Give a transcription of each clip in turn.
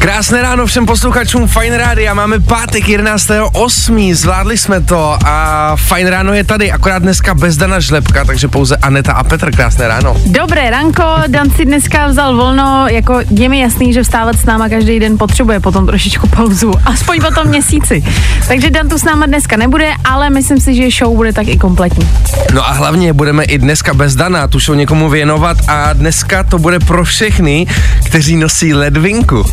Krásné ráno všem posluchačům Fine Rádia. Máme pátek 11.8. Zvládli jsme to a Fine Ráno je tady, akorát dneska bez Dana Žlepka, takže pouze Aneta a Petr. Krásné ráno. Dobré ranko, Dan si dneska vzal volno, jako je mi jasný, že vstávat s náma každý den potřebuje potom trošičku pauzu, aspoň po tom měsíci. Takže Dan tu s náma dneska nebude, ale myslím si, že show bude tak i kompletní. No a hlavně budeme i dneska bez Dana tu show někomu věnovat a dneska to bude pro všechny, kteří nosí ledvinku.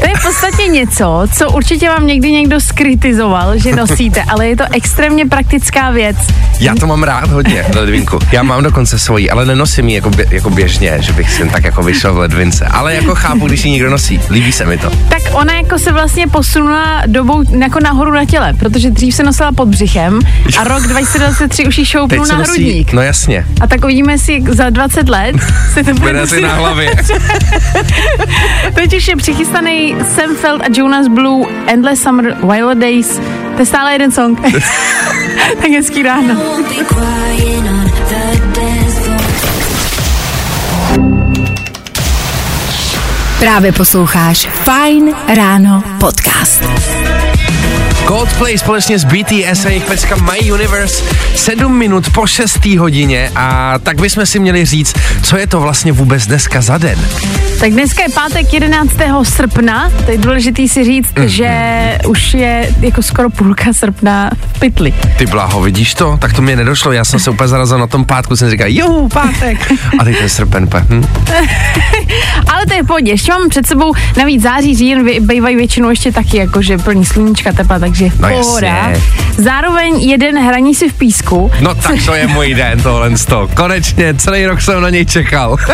To je v podstatě něco, co určitě vám někdy někdo skritizoval, že nosíte, ale je to extrémně praktická věc. Já to mám rád hodně, ledvinku. Já mám dokonce svoji, ale nenosím ji jako, bě, jako běžně, že bych si tak jako vyšel v ledvince. Ale jako chápu, když ji někdo nosí. Líbí se mi to. Tak ona jako se vlastně posunula dobou jako nahoru na těle, protože dřív se nosila pod břichem a rok 2023 už ji šoupnul na nosí, hrudník. no jasně. A tak uvidíme, jestli za 20 let se to bude si na hlavě. Teď už je přichystaný Sam Feld a Jonas Blue Endless Summer Wild Days. To je stále jeden song. tak hezký ráno. Právě posloucháš Fajn ráno podcast. Coldplay společně s BTS a jejich pecka My Universe 7 minut po 6. hodině a tak bychom si měli říct, co je to vlastně vůbec dneska za den. Tak dneska je pátek 11. srpna. To je důležitý si říct, mm-hmm. že už je jako skoro půlka srpna v pytli. Ty blaho, vidíš to? Tak to mě nedošlo, já jsem se úplně zarazil na tom pátku, jsem říkal, jo, pátek. A teď ten srpen, pe. Hm? Ale to je pohodě. Ještě mám před sebou navíc září, říjen bývají většinou ještě taky jakože plný sluníčka tepla, takže No pohoda. jasně. Zároveň jeden hraní si v písku. No tak to je můj den, tohle sto. Konečně, celý rok jsem na něj čekal.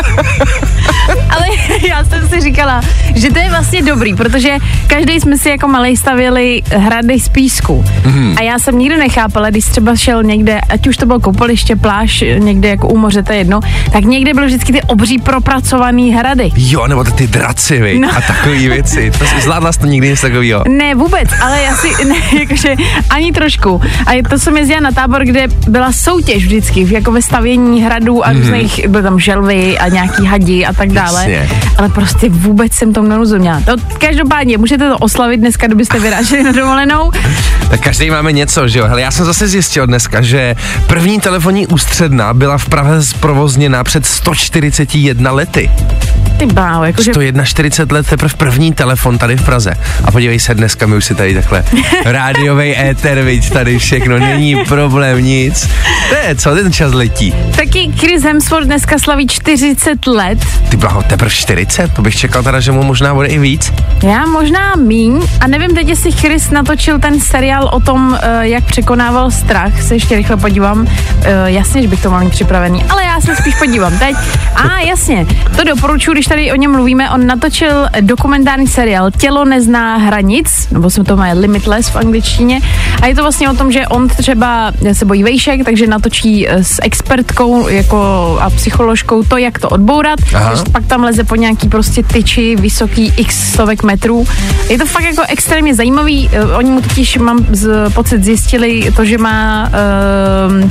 Ale já jsem si říkala, že to je vlastně dobrý, protože každý jsme si jako malej stavěli hrady z písku. Mm. A já jsem nikdy nechápala, když třeba šel někde, ať už to bylo koupaliště, pláž, někde jako u moře, to je jedno, tak někde byly vždycky ty obří propracovaný hrady. Jo, nebo to ty draci? No. A takový věci. To jsi zvládla jsi to nikdy nic takového. Ne, vůbec, ale já si, ne, jakože ani trošku. A je- to jsem jezdila na tábor, kde byla soutěž vždycky, jako ve stavění hradů a různých, byly tam želvy a nějaký hadi a tak dále. Jasně. Ale prostě vůbec jsem tomu nerozuměla. No, každopádně, můžete to oslavit dneska, kdybyste vyráželi na dovolenou. Tak každý máme něco, že jo? Hele, já jsem zase zjistil dneska, že první telefonní ústředna byla v Praze zprovozněna před 141 lety. Ty bláho, jakože 141 let teprve první telefon tady v Praze. A podívej se, dneska my už si tady takhle rádiový éter, viď, tady všechno, není problém, nic. To je, co ten čas letí? taky Chris Hemsworth dneska slaví 40 let. Ty blaho, teprve 40? To bych čekal teda, že mu možná bude i víc. Já možná míň a nevím teď, jestli Chris natočil ten seriál o tom, eh, jak překonával strach, se ještě rychle podívám. Eh, Jasně, že bych to mal mít připravený, ale já se spíš podívám teď. A jasně, to doporučuji, když tady o něm mluvíme. On natočil dokumentární seriál Tělo nezná hranic, nebo se to má Limitless v angličtině. A je to vlastně o tom, že on třeba se bojí vejšek, takže natočí eh, s expertkou jako a psycholožkou to, jak to odbourat. Pak tam leze po nějaký prostě tyči vysoký x stovek metrů. Je to fakt jako extrémně zajímavý. Eh, Oni mu totiž, mám z, pocit, zjistili to, že má uh,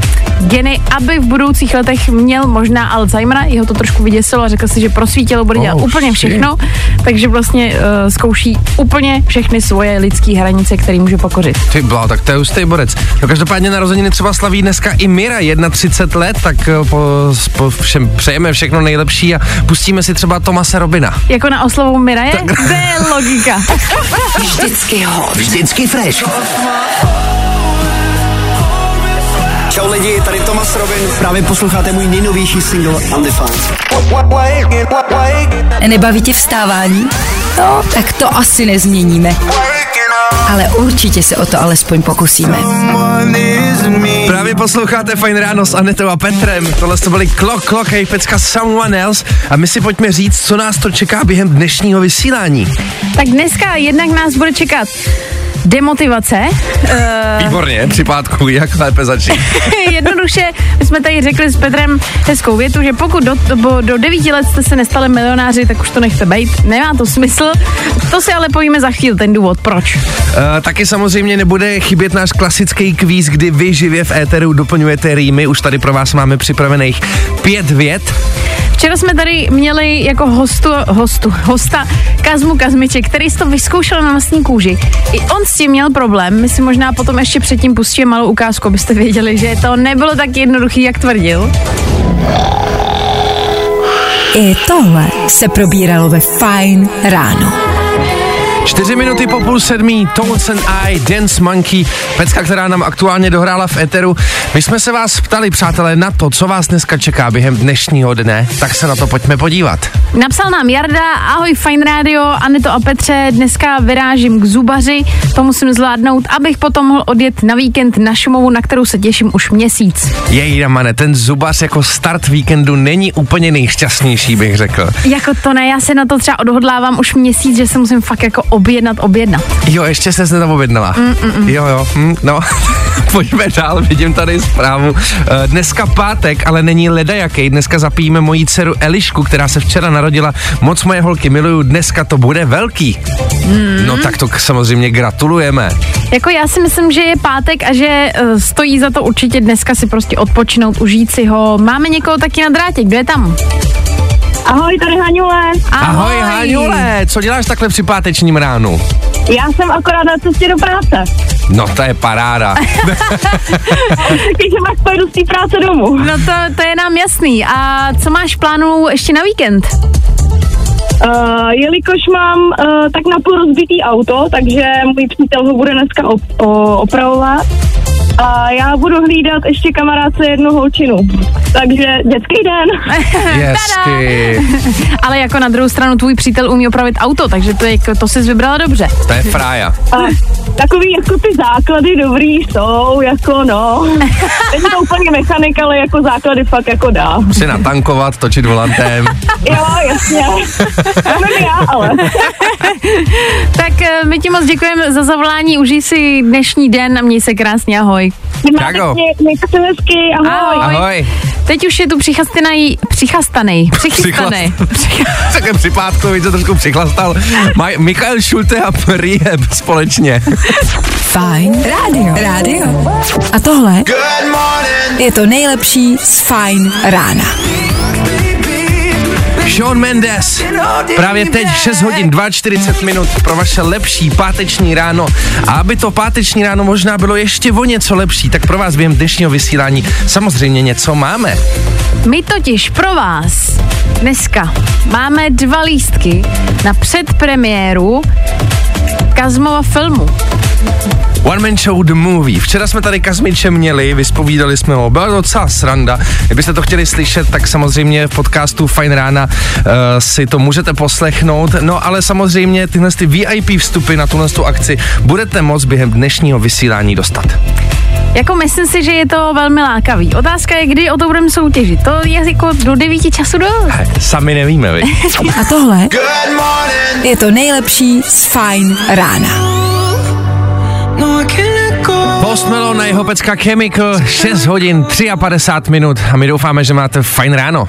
geny, aby v budoucích letech měl možná Alzheimera. Jeho to trošku vyděsilo a řekl si, že pro svý tělo bude dělat Oh, úplně shit. všechno. Takže vlastně uh, zkouší úplně všechny svoje lidské hranice, které může pokořit. Ty bla, tak to je hustý borec. No každopádně narozeniny třeba slaví dneska i Mira, 31 let, tak eh, po, po všem přejeme všechno nejlepší a pustíme si třeba Tomase Robina. Jako na oslavu Miraje? To je logika. Vždycky hot. Vždycky fresh. Čau lidi, tady Tomas Robin. Právě posloucháte můj nejnovější single Undefined. Nebaví tě vstávání? No, tak to asi nezměníme. Ale určitě se o to alespoň pokusíme. Právě posloucháte Fajn ráno s Anetou a Petrem. Tohle to byly Clock Clock a jejich pecka Someone Else a my si pojďme říct, co nás to čeká během dnešního vysílání. Tak dneska jednak nás bude čekat Demotivace. Uh, Výborně, při pátku, jak lépe začít. jednoduše, my jsme tady řekli s Petrem hezkou větu, že pokud do, do, do devíti let jste se nestali milionáři, tak už to nechte být. Nemá to smysl. To si ale povíme za chvíli, ten důvod, proč. Uh, taky samozřejmě nebude chybět náš klasický kvíz, kdy vy živě v éteru doplňujete rýmy. Už tady pro vás máme připravených pět vět. Včera jsme tady měli jako hostu, hostu, hosta Kazmu Kazmiče, který si to vyzkoušel na vlastní kůži. I on s tím měl problém. My si možná potom ještě předtím pustíme malou ukázku, abyste věděli, že to nebylo tak jednoduchý, jak tvrdil. I tohle se probíralo ve Fine ráno. Čtyři minuty po půl sedmí, Tones and I, Dance Monkey, pecka, která nám aktuálně dohrála v Eteru. My jsme se vás ptali, přátelé, na to, co vás dneska čeká během dnešního dne, tak se na to pojďme podívat. Napsal nám Jarda, ahoj Fine Radio, Anito a Petře, dneska vyrážím k zubaři, to musím zvládnout, abych potom mohl odjet na víkend na Šumovu, na kterou se těším už měsíc. Jej, Damane, ten zubař jako start víkendu není úplně nejšťastnější, bych řekl. Jako to ne, já se na to třeba odhodlávám už měsíc, že se musím fakt jako objednat, objednat. Jo, ještě jste se tam objednala. Mm, mm, mm. Jo, jo, hm, no. Pojďme dál, vidím tady zprávu. Eh, Dneska pátek, ale není leda jaký. Dneska zapijíme moji dceru Elišku, která se včera narodila. Moc moje holky miluju, dneska to bude velký. Mm. No tak to samozřejmě gratulujeme. Jako já si myslím, že je pátek a že uh, stojí za to určitě dneska si prostě odpočinout, užít si ho. Máme někoho taky na drátě, kdo je tam? Ahoj, tady Haňule. Ahoj, Háňule, co děláš takhle při pátečním ránu? Já jsem akorát na cestě do práce. No to je paráda. Takže máš pojedu z té práce domů. No to, to je nám jasný. A co máš v plánu ještě na víkend? Uh, jelikož mám uh, tak napůl rozbitý auto, takže můj přítel ho bude dneska op- opravovat. A já budu hlídat ještě kamarádce jednu holčinu. Takže dětský den. Hezky. Ale jako na druhou stranu tvůj přítel umí opravit auto, takže to, je, jako- to jsi vybrala dobře. To je frája. A takový jako ty základy dobrý jsou, jako no. Není to úplně mechanik, ale jako základy fakt jako dá. Si natankovat, točit volantem. Jo, jasně. To já, ale. Tak eh, my ti moc děkujeme za zavolání, užij si dnešní den a měj se krásně, ahoj. Čago. Mějte se hezky, ahoj. Ahoj. Ahoj. Teď už je tu přichastanej, přichastanej, přichystanej. Takhle při pátku, víc trošku přichlastal. Maj, Michael Schulte a Rehab společně. Fine rádio. Rádio. A tohle je to nejlepší z Fine rána. Sean Mendes. Právě teď 6 hodin 42 minut pro vaše lepší páteční ráno. A aby to páteční ráno možná bylo ještě o něco lepší, tak pro vás během dnešního vysílání samozřejmě něco máme. My totiž pro vás dneska máme dva lístky na předpremiéru Kazmova filmu. One Man Show The Movie. Včera jsme tady Kazmiče měli, vyspovídali jsme ho, byla docela sranda. Kdybyste to chtěli slyšet, tak samozřejmě v podcastu Fine Rána uh, si to můžete poslechnout. No ale samozřejmě tyhle ty VIP vstupy na tuhle tu akci budete moct během dnešního vysílání dostat. Jako myslím si, že je to velmi lákavý. Otázka je, kdy o to budeme soutěžit. To je jako do devíti času dost. He, Sami nevíme, vy. A tohle je to nejlepší z Fine rána. Post Malone jeho pecka Chemical, 6 hodin 53 minut a my doufáme, že máte fajn ráno.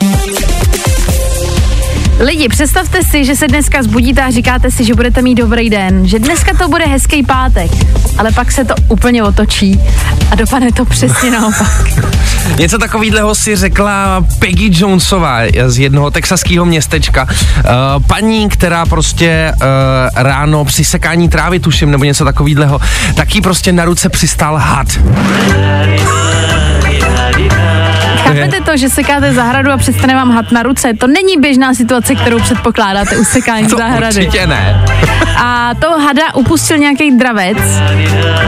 Lidi, představte si, že se dneska zbudíte a říkáte si, že budete mít dobrý den, že dneska to bude hezký pátek, ale pak se to úplně otočí a dopadne to přesně naopak. Něco takového si řekla Peggy Jonesová z jednoho texaského městečka. Uh, paní, která prostě uh, ráno při sekání trávy, tuším, nebo něco takového, taky prostě na ruce přistál had. Chápete to, že sekáte zahradu a přestane vám had na ruce? To není běžná situace, kterou předpokládáte u sekání To zahrady. určitě ne. A toho hada upustil nějaký dravec,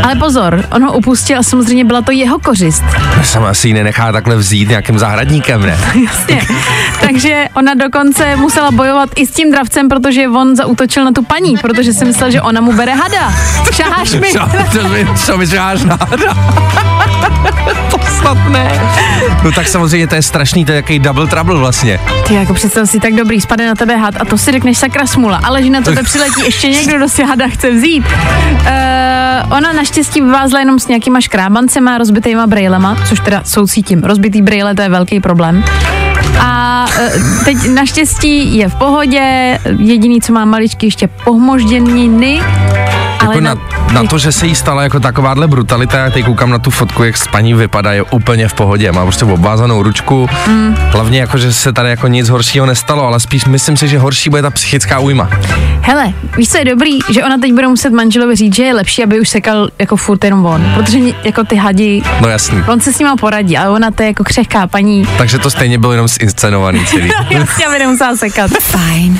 ale pozor, on ho upustil a samozřejmě byla to jeho kořist. Jsem asi ji nenechá takhle vzít nějakým zahradníkem, ne? Jasně. Takže ona dokonce musela bojovat i s tím dravcem, protože on zautočil na tu paní, protože si myslel, že ona mu bere hada. Šaháš mi. Co, co, mi, co mi žáš na hada? snad ne. No tak samozřejmě to je strašný, to je jaký double trouble vlastně. Ty jako představ si tak dobrý, spadne na tebe had a to si řekneš sakra smula, ale že na tebe přiletí ještě někdo, kdo si hada chce vzít. Uh, ona naštěstí vyvázla jenom s nějakýma škrábancema, rozbitýma brejlema, což teda soucítím. Rozbitý brejle to je velký problém. A e, teď naštěstí je v pohodě, jediný, co má maličky ještě pohmožděniny, ale Jako na, na to, že se jí stala jako takováhle brutalita, já teď koukám na tu fotku, jak s paní vypadá, je úplně v pohodě. Má prostě obvázanou ručku, mm. hlavně jako, že se tady jako nic horšího nestalo, ale spíš myslím si, že horší bude ta psychická újma. Hele, víš, co je dobrý, že ona teď bude muset manželovi říct, že je lepší, aby už sekal jako furt jenom on, protože jako ty hadi, No jasný. on se s ním poradí, ale ona to je jako křehká paní, Takže to stejně bylo jenom zinscenovaný celý. jasně, aby nemusela sekat. Fajn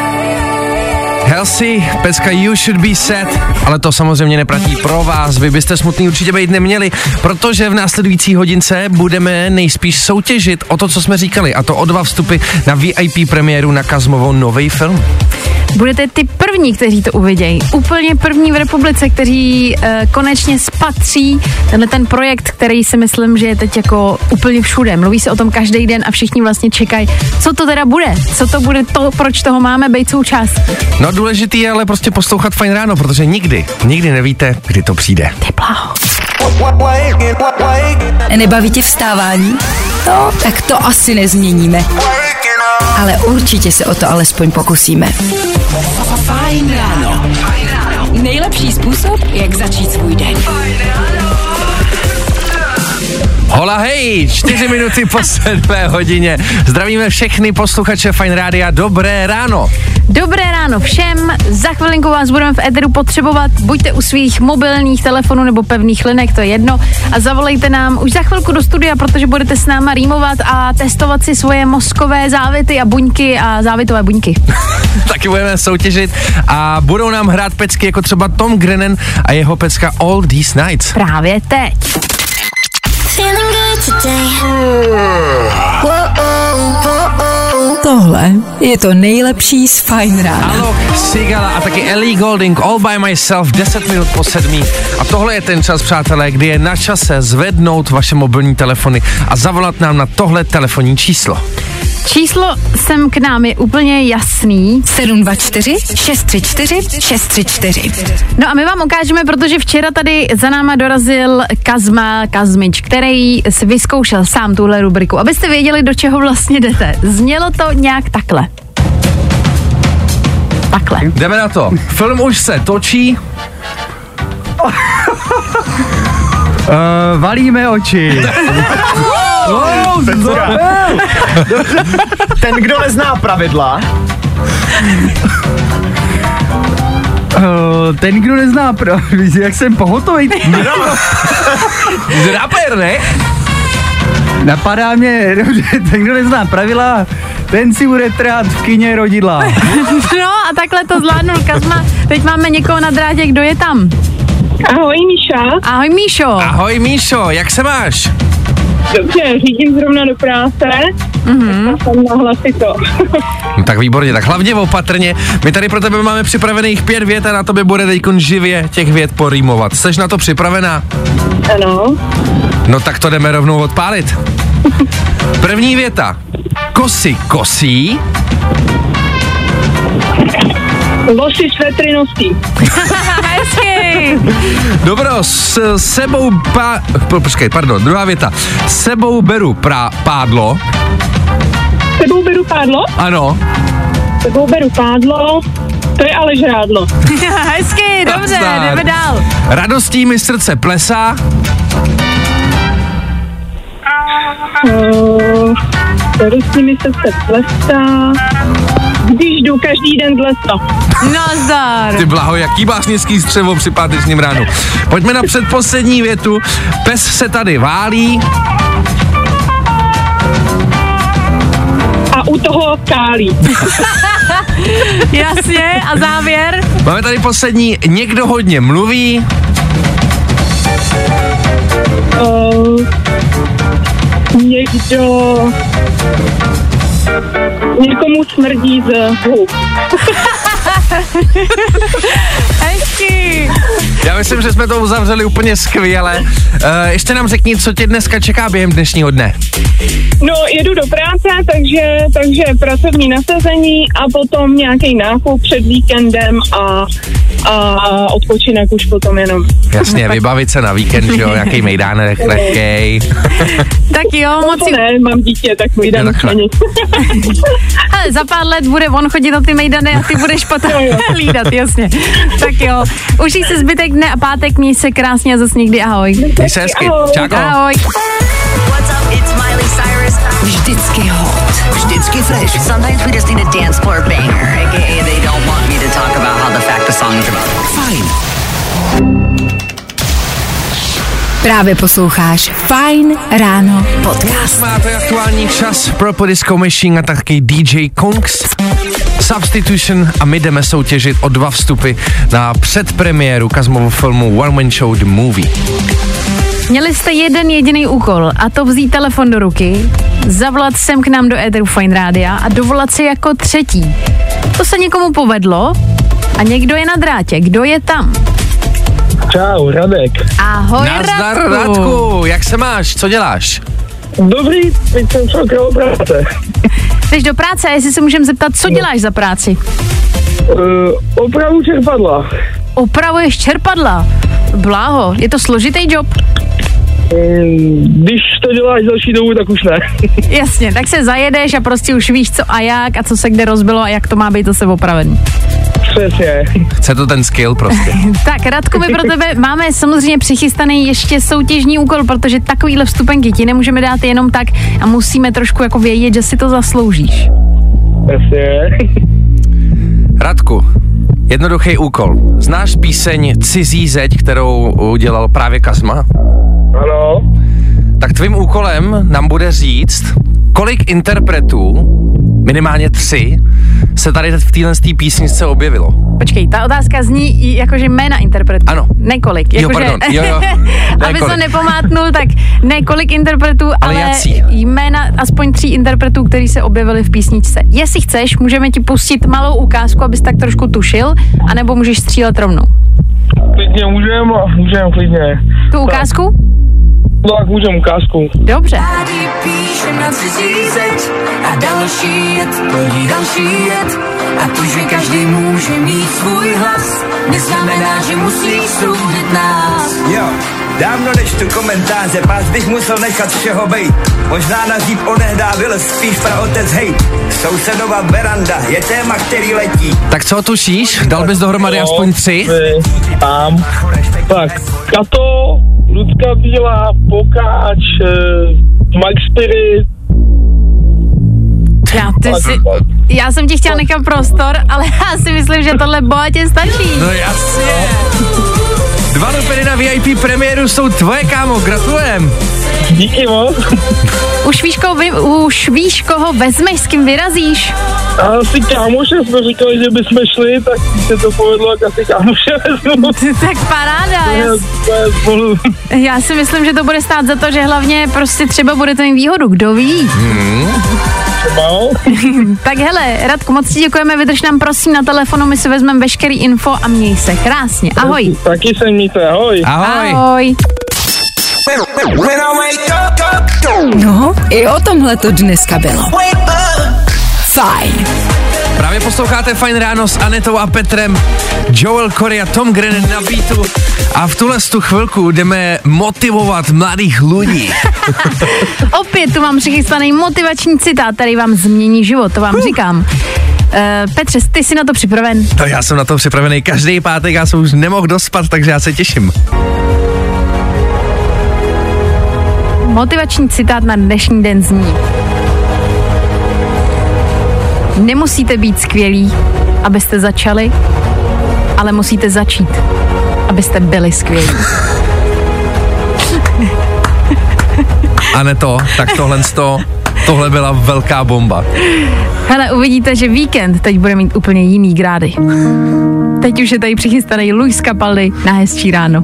Helsi, peska You Should Be Sad, ale to samozřejmě neplatí pro vás, vy byste smutný určitě být neměli, protože v následující hodince budeme nejspíš soutěžit o to, co jsme říkali, a to o dva vstupy na VIP premiéru na Kazmovo nový film. Budete ty první, kteří to uvidějí. Úplně první v republice, kteří uh, konečně spatří tenhle ten projekt, který si myslím, že je teď jako úplně všude. Mluví se o tom každý den a všichni vlastně čekají, co to teda bude, co to bude to, proč toho máme být součástí. No důležitý je ale prostě poslouchat fajn ráno, protože nikdy, nikdy nevíte, kdy to přijde. Nebaví tě vstávání? No, tak to asi nezměníme. Ale určitě se o to alespoň pokusíme. Fajn ráno. Nejlepší způsob, jak začít svůj den. Hola hej, čtyři minuty po sedmé hodině. Zdravíme všechny posluchače Fajn Rádia, dobré ráno. Dobré ráno všem, za chvilinku vás budeme v Eteru potřebovat, buďte u svých mobilních telefonů nebo pevných linek, to je jedno, a zavolejte nám už za chvilku do studia, protože budete s náma rýmovat a testovat si svoje mozkové závity a buňky a závitové buňky. Taky budeme soutěžit a budou nám hrát pecky jako třeba Tom Grennan a jeho pecka All These Nights. Právě teď. Tohle je to nejlepší z Fajn rána. Alok, Sigala a taky Ellie Golding All by Myself 10 minut po sedmí. A tohle je ten čas, přátelé, kdy je na čase zvednout vaše mobilní telefony a zavolat nám na tohle telefonní číslo. Číslo sem k nám je úplně jasný. 724 634 634. No a my vám ukážeme, protože včera tady za náma dorazil Kazma Kazmič, který si vyzkoušel sám tuhle rubriku, abyste věděli, do čeho vlastně jdete. Znělo to nějak takhle. Takhle. Jdeme na to. Film už se točí. Uh, valíme oči. Ten, kdo nezná pravidla, Uh, ten, kdo nezná pravidla, jak jsem pohotový, Rapper, ne? Napadá mě, dobře, ten, kdo nezná pravidla, ten si bude trhat v kině rodidla. No a takhle to zvládnul Kazma. Teď máme někoho na drátě, kdo je tam. Ahoj, Míša. Ahoj Míšo. Ahoj Míšo, jak se máš? Dobře, řídím zrovna do práce. Mm-hmm. Jsem hlasito. No, tak výborně, tak hlavně opatrně. My tady pro tebe máme připravených pět vět a na tobě bude teď živě těch vět porýmovat. Jsi na to připravená? ano. No tak to jdeme rovnou odpálit. První věta. Kosy kosí, Vosy svetry nosí. Hezky. dobro, s sebou pa... po- Počkej, pardon, druhá věta. S sebou beru pra, pádlo, Sebou beru pádlo, ano, sebou beru pádlo, to je ale žrádlo. Hezky, dobře, Nazdar. jdeme dál. radostí mi srdce plesá, Uh, Radostí mi srdce plesá. Když jdu každý den z lesa. Nazdar. ty blaho, jaký básnický střevo při pátečním ránu. Pojďme na předposlední větu. Pes se tady válí, A u toho kálí. Jasně, a závěr? máme tady poslední, někdo hodně mluví, Uh, někdo... Někomu smrdí z hub. Hezky. Já myslím, že jsme to uzavřeli úplně skvěle. Uh, ještě nám řekni, co tě dneska čeká během dnešního dne. No, jedu do práce, takže, takže pracovní nasazení a potom nějaký nákup před víkendem a, a odpočinek už potom jenom. Jasně, vybavit se na víkend, že jo, jaký mejdánek lehkej. Tak jo, moc To si... ne, mám dítě, tak můj den Jo, takhle. není. Ale za pár let bude on chodit na ty mejdany a ty budeš potom hlídat, jasně. Tak jo, užij se zbytek dne a pátek, měj se krásně a zase někdy ahoj. Měj se hezky. Ahoj. Čáko. Ahoj. What's up? It's Miley Cyrus. Vždycky hot. Vždycky fresh. Sometimes we just need a dance floor banger, aka they don't want about the fact the song is about. Fajn. Právě posloucháš Fine Ráno podcast. Máte aktuální čas pro Disco Machine a taky DJ Kongs. Substitution a my jdeme soutěžit o dva vstupy na předpremiéru Kazmovu filmu One Man Show The Movie. Měli jste jeden jediný úkol a to vzít telefon do ruky, zavolat sem k nám do Eteru Fine Rádia a dovolat si jako třetí. To se někomu povedlo a někdo je na drátě. Kdo je tam? Čau, Radek. Ahoj, Nazdar, Radku. Radku, jak se máš, co děláš? Dobrý, teď jsem šel okolo práce. Jdeš do práce a jestli se můžeme zeptat, co děláš za práci? Uh, opravu čerpadla. Opravuješ čerpadla. Bláho, je to složitý job? Když to děláš další dobu, tak už ne. Jasně, tak se zajedeš a prostě už víš co a jak a co se kde rozbilo a jak to má být zase opravený. Přesně. Chce to ten skill prostě. Tak, Radku, my pro tebe máme samozřejmě přichystaný ještě soutěžní úkol, protože takovýhle vstupenky ti nemůžeme dát jenom tak a musíme trošku jako vědět, že si to zasloužíš. Přesně. Radku, jednoduchý úkol. Znáš píseň Cizí zeď, kterou udělal právě Kazma? Ano. Tak tvým úkolem nám bude říct, kolik interpretů, minimálně tři, se tady v téhle tý písničce objevilo. Počkej, ta otázka zní i jakože jména interpretů. Ano. Nekolik. Jo, Jakože, pardon, jo, jo. aby to Nekolik. nepomátnul, tak ne kolik interpretů, ale, Ale jací? jména aspoň tří interpretů, který se objevili v písničce. Jestli chceš, můžeme ti pustit malou ukázku, abys tak trošku tušil, anebo můžeš střílet rovnou. Klidně můžem, můžem klidně. Tu ukázku? No tak můžem ukázku. Dobře. Tady píšem na a další jet, plní další jet. A to, že každý může mít svůj hlas, neznamená, že musí soudit nás. Jo, dávno nečtu komentáře, pás bych musel nechat všeho bejt. Možná na zíp onehdá byl spíš pro otec hej. Sousedova veranda je téma, který letí. Tak co tušíš? Dal bys dohromady aspoň tři? Tři, Tam. Tak, Kato, Lucka Bílá, Pokáč, eh, Mike Spirit. Já, ty si, já jsem ti chtěla nechat prostor, ale já si myslím, že tohle bohatě stačí. No jasně. Dva lupeny na VIP premiéru jsou tvoje, kámo, gratulujem. Díky moc. Už víš, koho, vy, už víš, koho vezmeš, s kým vyrazíš? A asi kámoše jsme říkali, že bychom šli, tak se to povedlo, tak asi kámoše vezmu. tak paráda. To Já, je- to je spolu. já si myslím, že to bude stát za to, že hlavně prostě třeba budete mít výhodu, kdo ví. Třeba? Tak hele, Radku, moc ti děkujeme, vydrž nám prosím na telefonu, my si vezmeme veškerý info a měj se krásně. Ahoj. Taky se mějte, ahoj. Ahoj. Ahoj. No, i o tomhle to dneska bylo. Fajn. Právě posloucháte Fajn ráno s Anetou a Petrem, Joel Corey a Tom Grennan na beatu a v tuhle tu chvilku jdeme motivovat mladých lidí. Opět tu mám přichystaný motivační citát, který vám změní život, to vám říkám. Uh, Petře, ty jsi na to připraven? To já jsem na to připravený každý pátek, já jsem už nemohl dospat, takže já se těším. Motivační citát na dnešní den zní. Nemusíte být skvělí, abyste začali, ale musíte začít, abyste byli skvělí. Aneto, tak tohle to, tohle byla velká bomba. Hele, uvidíte, že víkend teď bude mít úplně jiný grády. Teď už je tady přichystaný Luis Capaldi na hezčí ráno.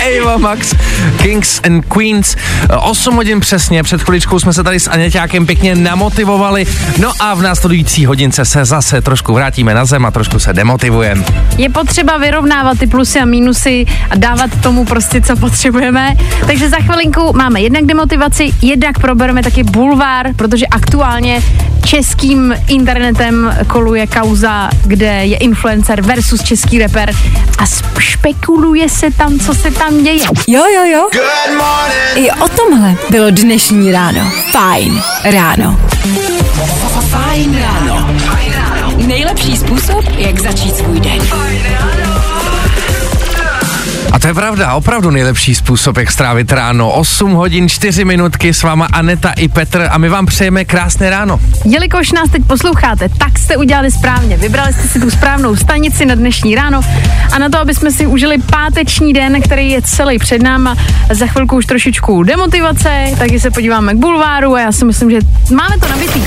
Ava Max, Kings and Queens. 8 hodin přesně, před chviličkou jsme se tady s Aněťákem pěkně namotivovali. No a v následující hodince se zase trošku vrátíme na zem a trošku se demotivujeme. Je potřeba vyrovnávat ty plusy a mínusy a dávat tomu prostě, co potřebujeme. Takže za chvilinku máme jednak demotivaci, jednak probereme taky bulvár, protože aktuálně českým internetem koluje kauza, kde je influencer versus český rapper a špekuluje se tam, co se tam děje. Jo, jo, jo. I o tomhle bylo dnešní ráno. Fajn ráno. Fajn ráno. Nejlepší způsob, jak začít svůj den. A to je pravda, opravdu nejlepší způsob, jak strávit ráno. 8 hodin 4 minutky s váma Aneta i Petr a my vám přejeme krásné ráno. Jelikož nás teď posloucháte, tak jste udělali správně. Vybrali jste si tu správnou stanici na dnešní ráno a na to, aby jsme si užili páteční den, který je celý před náma. Za chvilku už trošičku demotivace, taky se podíváme k bulváru a já si myslím, že máme to nabitý.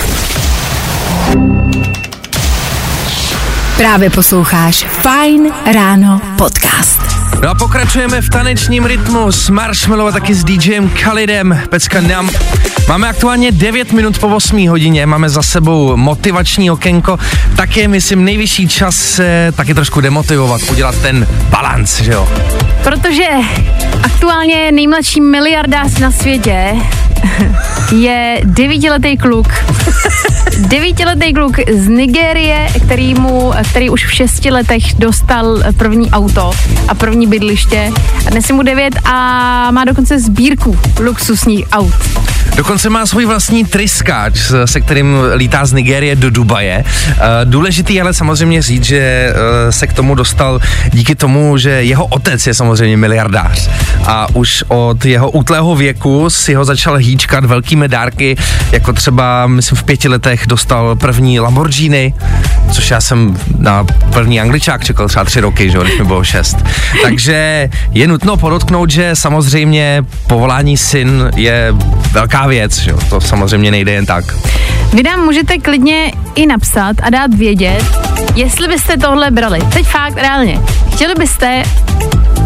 Právě posloucháš Fajn ráno podcast. No a pokračujeme v tanečním rytmu s Marshmallow a taky s DJem Khalidem, pecka Nam. Máme aktuálně 9 minut po 8 hodině, máme za sebou motivační okénko, tak je, myslím, nejvyšší čas se taky trošku demotivovat, udělat ten balans, že jo? Protože aktuálně nejmladší miliardář na světě je devítiletý kluk. Devítiletý kluk z Nigérie, který, mu, který už v šesti letech dostal první auto a první bydliště. A dnes je mu devět a má dokonce sbírku luxusních aut. Dokonce má svůj vlastní tryskáč, se kterým lítá z Nigérie do Dubaje. Eh, důležitý ale samozřejmě říct, že eh, se k tomu dostal díky tomu, že jeho otec je samozřejmě miliardář a už od jeho útlého věku si ho začal hýčkat velkými dárky, jako třeba, myslím, v pěti letech dostal první Lamborghini, což já jsem na první angličák čekal třeba tři roky, že když mi bylo šest. Takže je nutno podotknout, že samozřejmě povolání syn je velká věc, že to samozřejmě nejde jen tak. Vy nám můžete klidně i napsat a dát vědět, jestli byste tohle brali. Teď fakt, reálně. Chtěli byste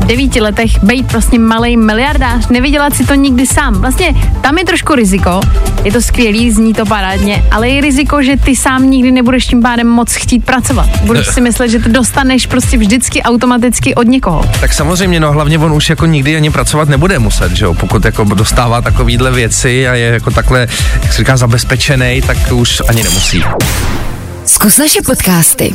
devíti letech být prostě malý miliardář, nevydělat si to nikdy sám. Vlastně tam je trošku riziko, je to skvělý, zní to parádně, ale je riziko, že ty sám nikdy nebudeš tím pádem moc chtít pracovat. Budeš si myslet, že to dostaneš prostě vždycky automaticky od někoho. Tak samozřejmě, no hlavně on už jako nikdy ani pracovat nebude muset, že jo, pokud jako dostává takovýhle věci a je jako takhle, jak se říká, zabezpečený, tak už ani nemusí. Zkus naše podcasty.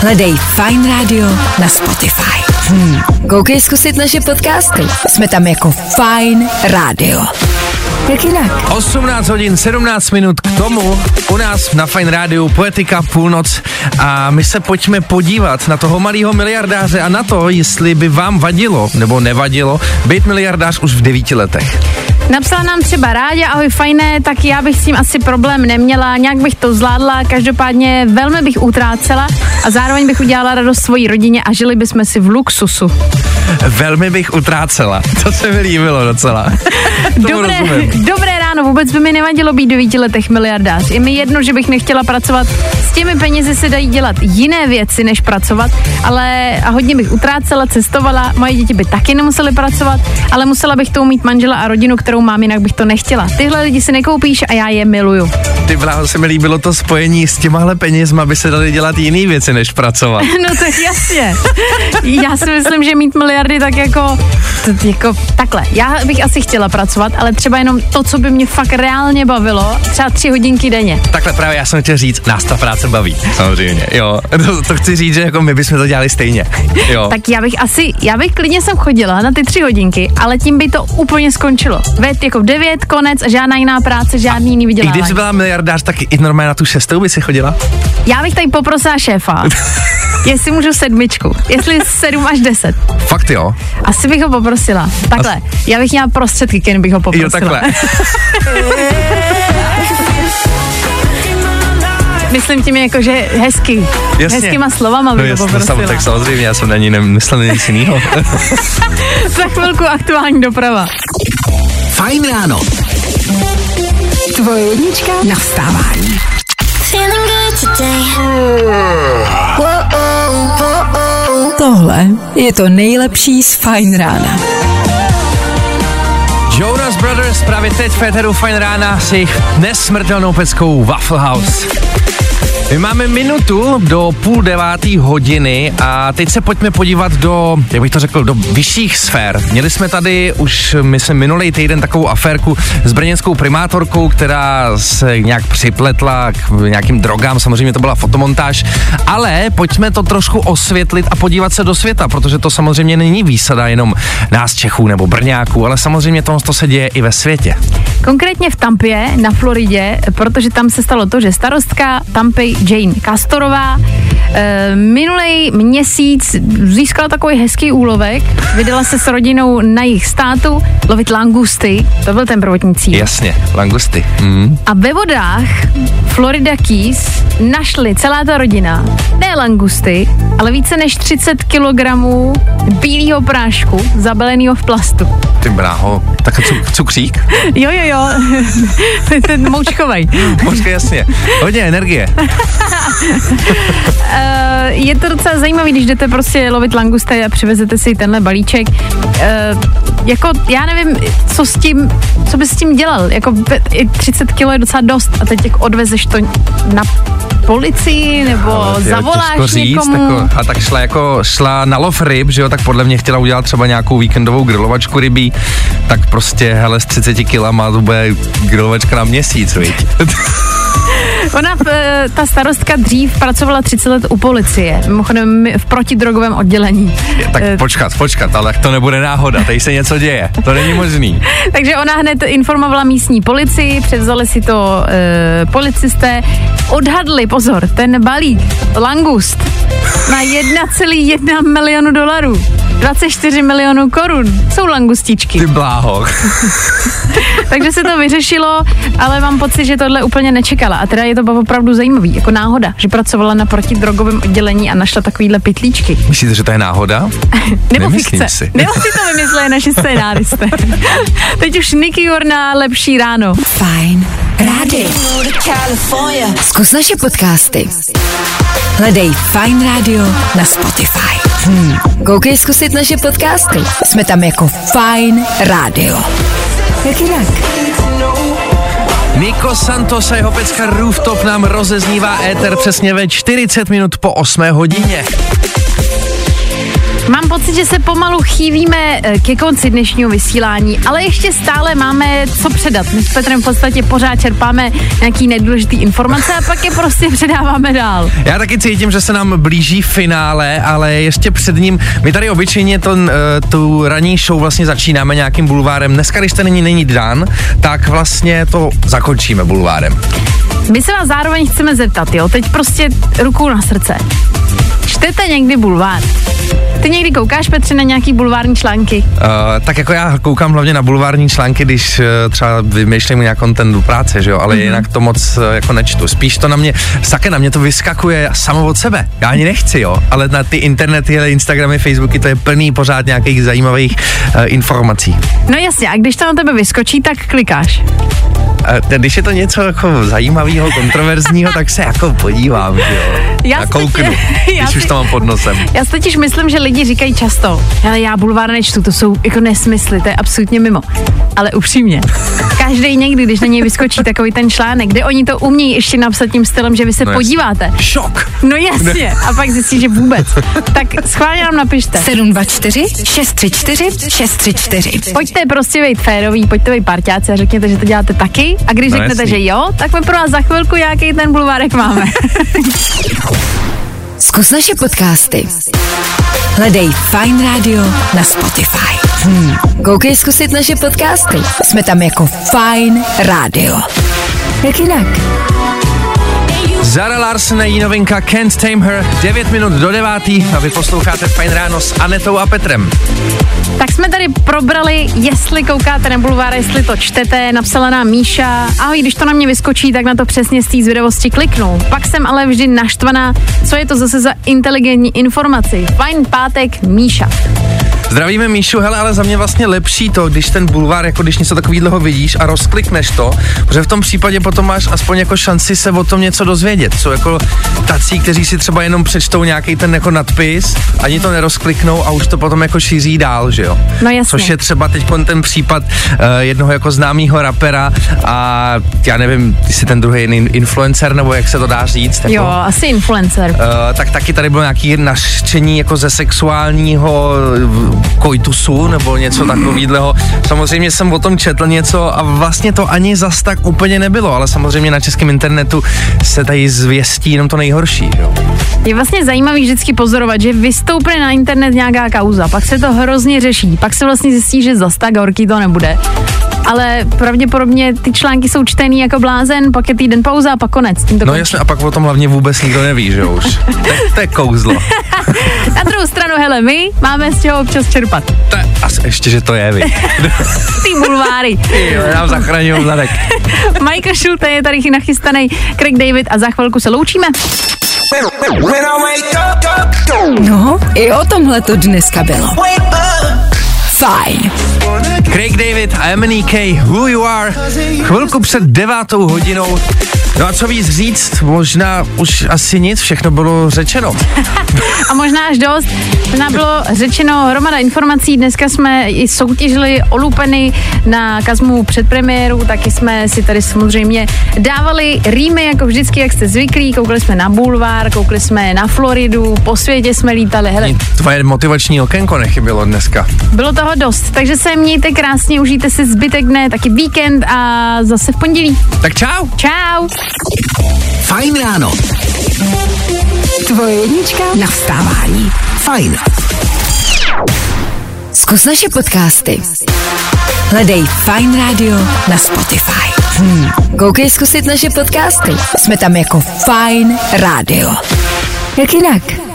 Hledej Fine Radio na Spotify. Hmm. Koukej zkusit naše podcasty. Jsme tam jako Fine Radio. Jak jinak? 18 hodin 17 minut k tomu u nás na Fine Rádiu Poetika půlnoc a my se pojďme podívat na toho malého miliardáře a na to, jestli by vám vadilo nebo nevadilo být miliardář už v devíti letech. Napsala nám třeba Rádě, ahoj fajné, tak já bych s tím asi problém neměla, nějak bych to zvládla, každopádně velmi bych utrácela a zároveň bych udělala radost svojí rodině a žili bychom si v luxusu. Velmi bych utrácela, to se mi líbilo docela. Dobré, rozumím. dobré ráno, vůbec by mi nevadilo být devíti letech miliardář. Je mi jedno, že bych nechtěla pracovat. S těmi penězi se dají dělat jiné věci, než pracovat, ale a hodně bych utrácela, cestovala, moje děti by taky nemusely pracovat, ale musela bych to mít manžela a rodinu, kterou mám, jinak bych to nechtěla. Tyhle lidi si nekoupíš a já je miluju. Ty bláho, se mi líbilo to spojení s těmahle penězma, by se dali dělat jiné věci, než pracovat. No tak jasně. Já si myslím, že mít miliardy tak jako, to, jako takhle. Já bych asi chtěla pracovat, ale třeba jenom to, co by mě fakt reálně bavilo, třeba tři hodinky denně. Takhle právě já jsem chtěl říct, nás ta práce baví, samozřejmě, jo. To, to chci říct, že jako my bychom to dělali stejně, jo. Tak já bych asi, já bych klidně jsem chodila na ty tři hodinky, ale tím by to úplně skončilo. Ved jako v devět, konec, žádná jiná práce, žádný jiný I vydělávání. kdyby byla miliardář, tak i normálně na tu šestou by si chodila? Já bych tady poprosila šéfa, jestli můžu sedmičku, jestli sedm až deset. Fakt jo. Asi bych ho poprosila. Takhle, já bych měla prostředky, ken bych ho poprosila. Jo, takhle. Myslím tím jako, že hezky. Jasně. Hezkýma slovama No bych ho jasně, poprosila. sam, tak samozřejmě, já jsem na ní nemyslel nic jiného. Za chvilku aktuální doprava. Fajn ráno. Tvoje jednička na vstávání. Tohle je to nejlepší z Fajn rána. Jonas Brothers právě teď v Féteru Fine Rána s jejich nesmrtelnou peckou Waffle House. My máme minutu do půl devátý hodiny a teď se pojďme podívat do, jak bych to řekl, do vyšších sfér. Měli jsme tady už, myslím, minulý týden takovou aférku s brněnskou primátorkou, která se nějak připletla k nějakým drogám, samozřejmě to byla fotomontáž, ale pojďme to trošku osvětlit a podívat se do světa, protože to samozřejmě není výsada jenom nás Čechů nebo Brňáků, ale samozřejmě to, to se děje i ve světě. Konkrétně v Tampě na Floridě, protože tam se stalo to, že starostka Tampy Jane Castorová e, minulý měsíc získala takový hezký úlovek, vydala se s rodinou na jejich státu lovit langusty, to byl ten prvotní cíl. Jasně, langusty. Mm. A ve vodách Florida Keys našli celá ta rodina ne langusty, ale více než 30 kilogramů bílého prášku zabaleného v plastu. Ty bráho, tak cuk, cukřík? Jo, jo, jo, ten moučkovej. Možná jasně, hodně energie. Uh, je to docela zajímavý, když jdete prostě lovit langusty a přivezete si tenhle balíček. Uh, jako, já nevím, co s tím, co bys s tím dělal. Jako 30 kilo je docela dost a teď jako odvezeš to na policii nebo tyjo, zavoláš těžko říct, někomu. Jako, a tak šla jako šla na lov ryb, že jo, tak podle mě chtěla udělat třeba nějakou víkendovou grilovačku rybí, tak prostě hele s 30 kilama to bude grilovačka na měsíc, viď? Ona, eh, ta starostka dřív pracovala 30 let u policie, mimochodem v protidrogovém oddělení. tak Eh, počkat, počkat, ale to nebude náhoda, tady se něco děje, to není možný. Takže ona hned informovala místní policii, převzali si to e, policisté, odhadli, pozor, ten balík, langust, na 1,1 milionu dolarů. 24 milionů korun jsou langustičky. Ty bláho. Takže se to vyřešilo, ale mám pocit, že tohle úplně nečekala. A teda je to opravdu zajímavý, jako náhoda, že pracovala na protidrogovém oddělení a našla takovýhle pytlíčky. Myslíte, že to je náhoda? Nebo Nemyslím fikce. si. Nebo si to vymysleli naši scénáristé. Teď už Nicky Jorna, lepší ráno. Fajn rádio. Zkus naše podcasty. Hledej Fine Radio na Spotify. Hmm. Koukej zkusit naše podcasty. Jsme tam jako Fine Radio. Jak jinak? Nico Santos a jeho pecka Rooftop nám rozeznívá éter přesně ve 40 minut po 8 hodině. Mám pocit, že se pomalu chývíme eh, ke konci dnešního vysílání, ale ještě stále máme co předat. My s Petrem v podstatě pořád čerpáme nějaký nejdůležitý informace a pak je prostě předáváme dál. Já taky cítím, že se nám blíží finále, ale ještě před ním, my tady obyčejně to, uh, tu ranní show vlastně začínáme nějakým bulvárem. Dneska, když to není, není dan, tak vlastně to zakončíme bulvárem. My se vás zároveň chceme zeptat, jo, teď prostě rukou na srdce. Čtete někdy bulvár? Ty někdy koukáš, Petře, na nějaký bulvární články? Uh, tak jako já koukám hlavně na bulvární články, když uh, třeba vymýšlím nějak content do práce, že jo, ale mm-hmm. jinak to moc uh, jako nečtu. Spíš to na mě, sake na mě to vyskakuje samo od sebe. Já ani nechci, jo, ale na ty internety, Instagramy, Facebooky, to je plný pořád nějakých zajímavých uh, informací. No jasně, a když to na tebe vyskočí, tak klikáš. A když je to něco jako zajímavého, kontroverzního, tak se jako podívám, že jo. Já a kouknu, já když si- už to mám pod nosem. Já si totiž myslím, že lidi říkají často, ale já bulvár nečtu, to jsou jako nesmysly, to je absolutně mimo. Ale upřímně, každý někdy, když na něj vyskočí takový ten článek, kde oni to umějí ještě napsat tím stylem, že vy se No podíváte. Šok! No jasně, a pak zjistí, že vůbec. Tak schválně nám napište. 724 634 634. Pojďte prostě být férový, pojďte být parťáci a řekněte, že to děláte taky. A když No řeknete, jasný. že jo, tak my pro vás za chvilku nějaký ten bulvárek máme. Zkus naše podcasty. Hledej Fine Radio na Spotify. Hmm. Koukej zkusit naše podcasty. Jsme tam jako Fine Radio. Jak jinak? Zara Larsen, její novinka Can't Tame Her, 9 minut do 9 a vy posloucháte Fajn ráno s Anetou a Petrem. Tak jsme tady probrali, jestli koukáte na bulvár, jestli to čtete, napsala nám Míša. Ahoj, když to na mě vyskočí, tak na to přesně z té zvědavosti kliknu. Pak jsem ale vždy naštvaná, co je to zase za inteligentní informaci. Fajn pátek, Míša. Zdravíme Míšu, hele, ale za mě vlastně lepší to, když ten bulvár, jako když něco takového vidíš a rozklikneš to, protože v tom případě potom máš aspoň jako šanci se o tom něco dozvědět. Jsou jako tací, kteří si třeba jenom přečtou nějaký ten jako nadpis, ani to nerozkliknou a už to potom jako šíří dál, že jo? No jasně. Což je třeba teď ten případ uh, jednoho jako známého rapera a já nevím, jestli ten druhý je influencer, nebo jak se to dá říct. Jako, Jo, asi influencer. Uh, tak taky tady bylo nějaký naštění jako ze sexuálního eh, koitusu nebo něco takového. Samozřejmě jsem o tom četl něco a vlastně to ani zas tak úplně nebylo, ale samozřejmě na českém internetu se tady zvěstí jenom to nejhorší. Jo. Je vlastně zajímavý vždycky pozorovat, že vystoupne na internet nějaká kauza, pak se to hrozně řeší, pak se vlastně zjistí, že zas tak horký to nebude. Ale pravděpodobně ty články jsou čtený jako blázen, pak je týden pauza a pak konec. Tím to No končí. jasně, a pak o tom hlavně vůbec nikdo neví, že už. To, to je kouzlo. Na druhou stranu, hele, my máme z čeho občas čerpat. To je, asi ještě, že to je, vy. Ty bulváry. Jo, nám zachraňují zadek. Michael Schulte je tady nachystaný, Craig David a za chvilku se loučíme. No, i o tomhle to dneska bylo. Fajn. Craig David a MNK, Who You Are, chvilku před devátou hodinou. No a co víc říct, možná už asi nic, všechno bylo řečeno. A možná až dost. Možná bylo řečeno hromada informací. Dneska jsme i soutěžili o lupeny na Kazmu před premiéru, taky jsme si tady samozřejmě dávali rýmy, jako vždycky, jak jste zvyklí. Koukali jsme na bulvár, koukali jsme na Floridu, po světě jsme lítali. Hele, Tvoje motivační okénko nechybělo dneska. bylo toho dost, takže se mějte krásně, užijte si zbytek dne, taky víkend a zase v pondělí. Tak čau. Čau. Fajn ráno. Tvoje jednička na vstávání. Fajn. Zkus naše podcasty. Hledej Fine Radio na Spotify. Hmm. Koukej zkusit naše podcasty. Jsme tam jako Fine Radio. Jak jinak?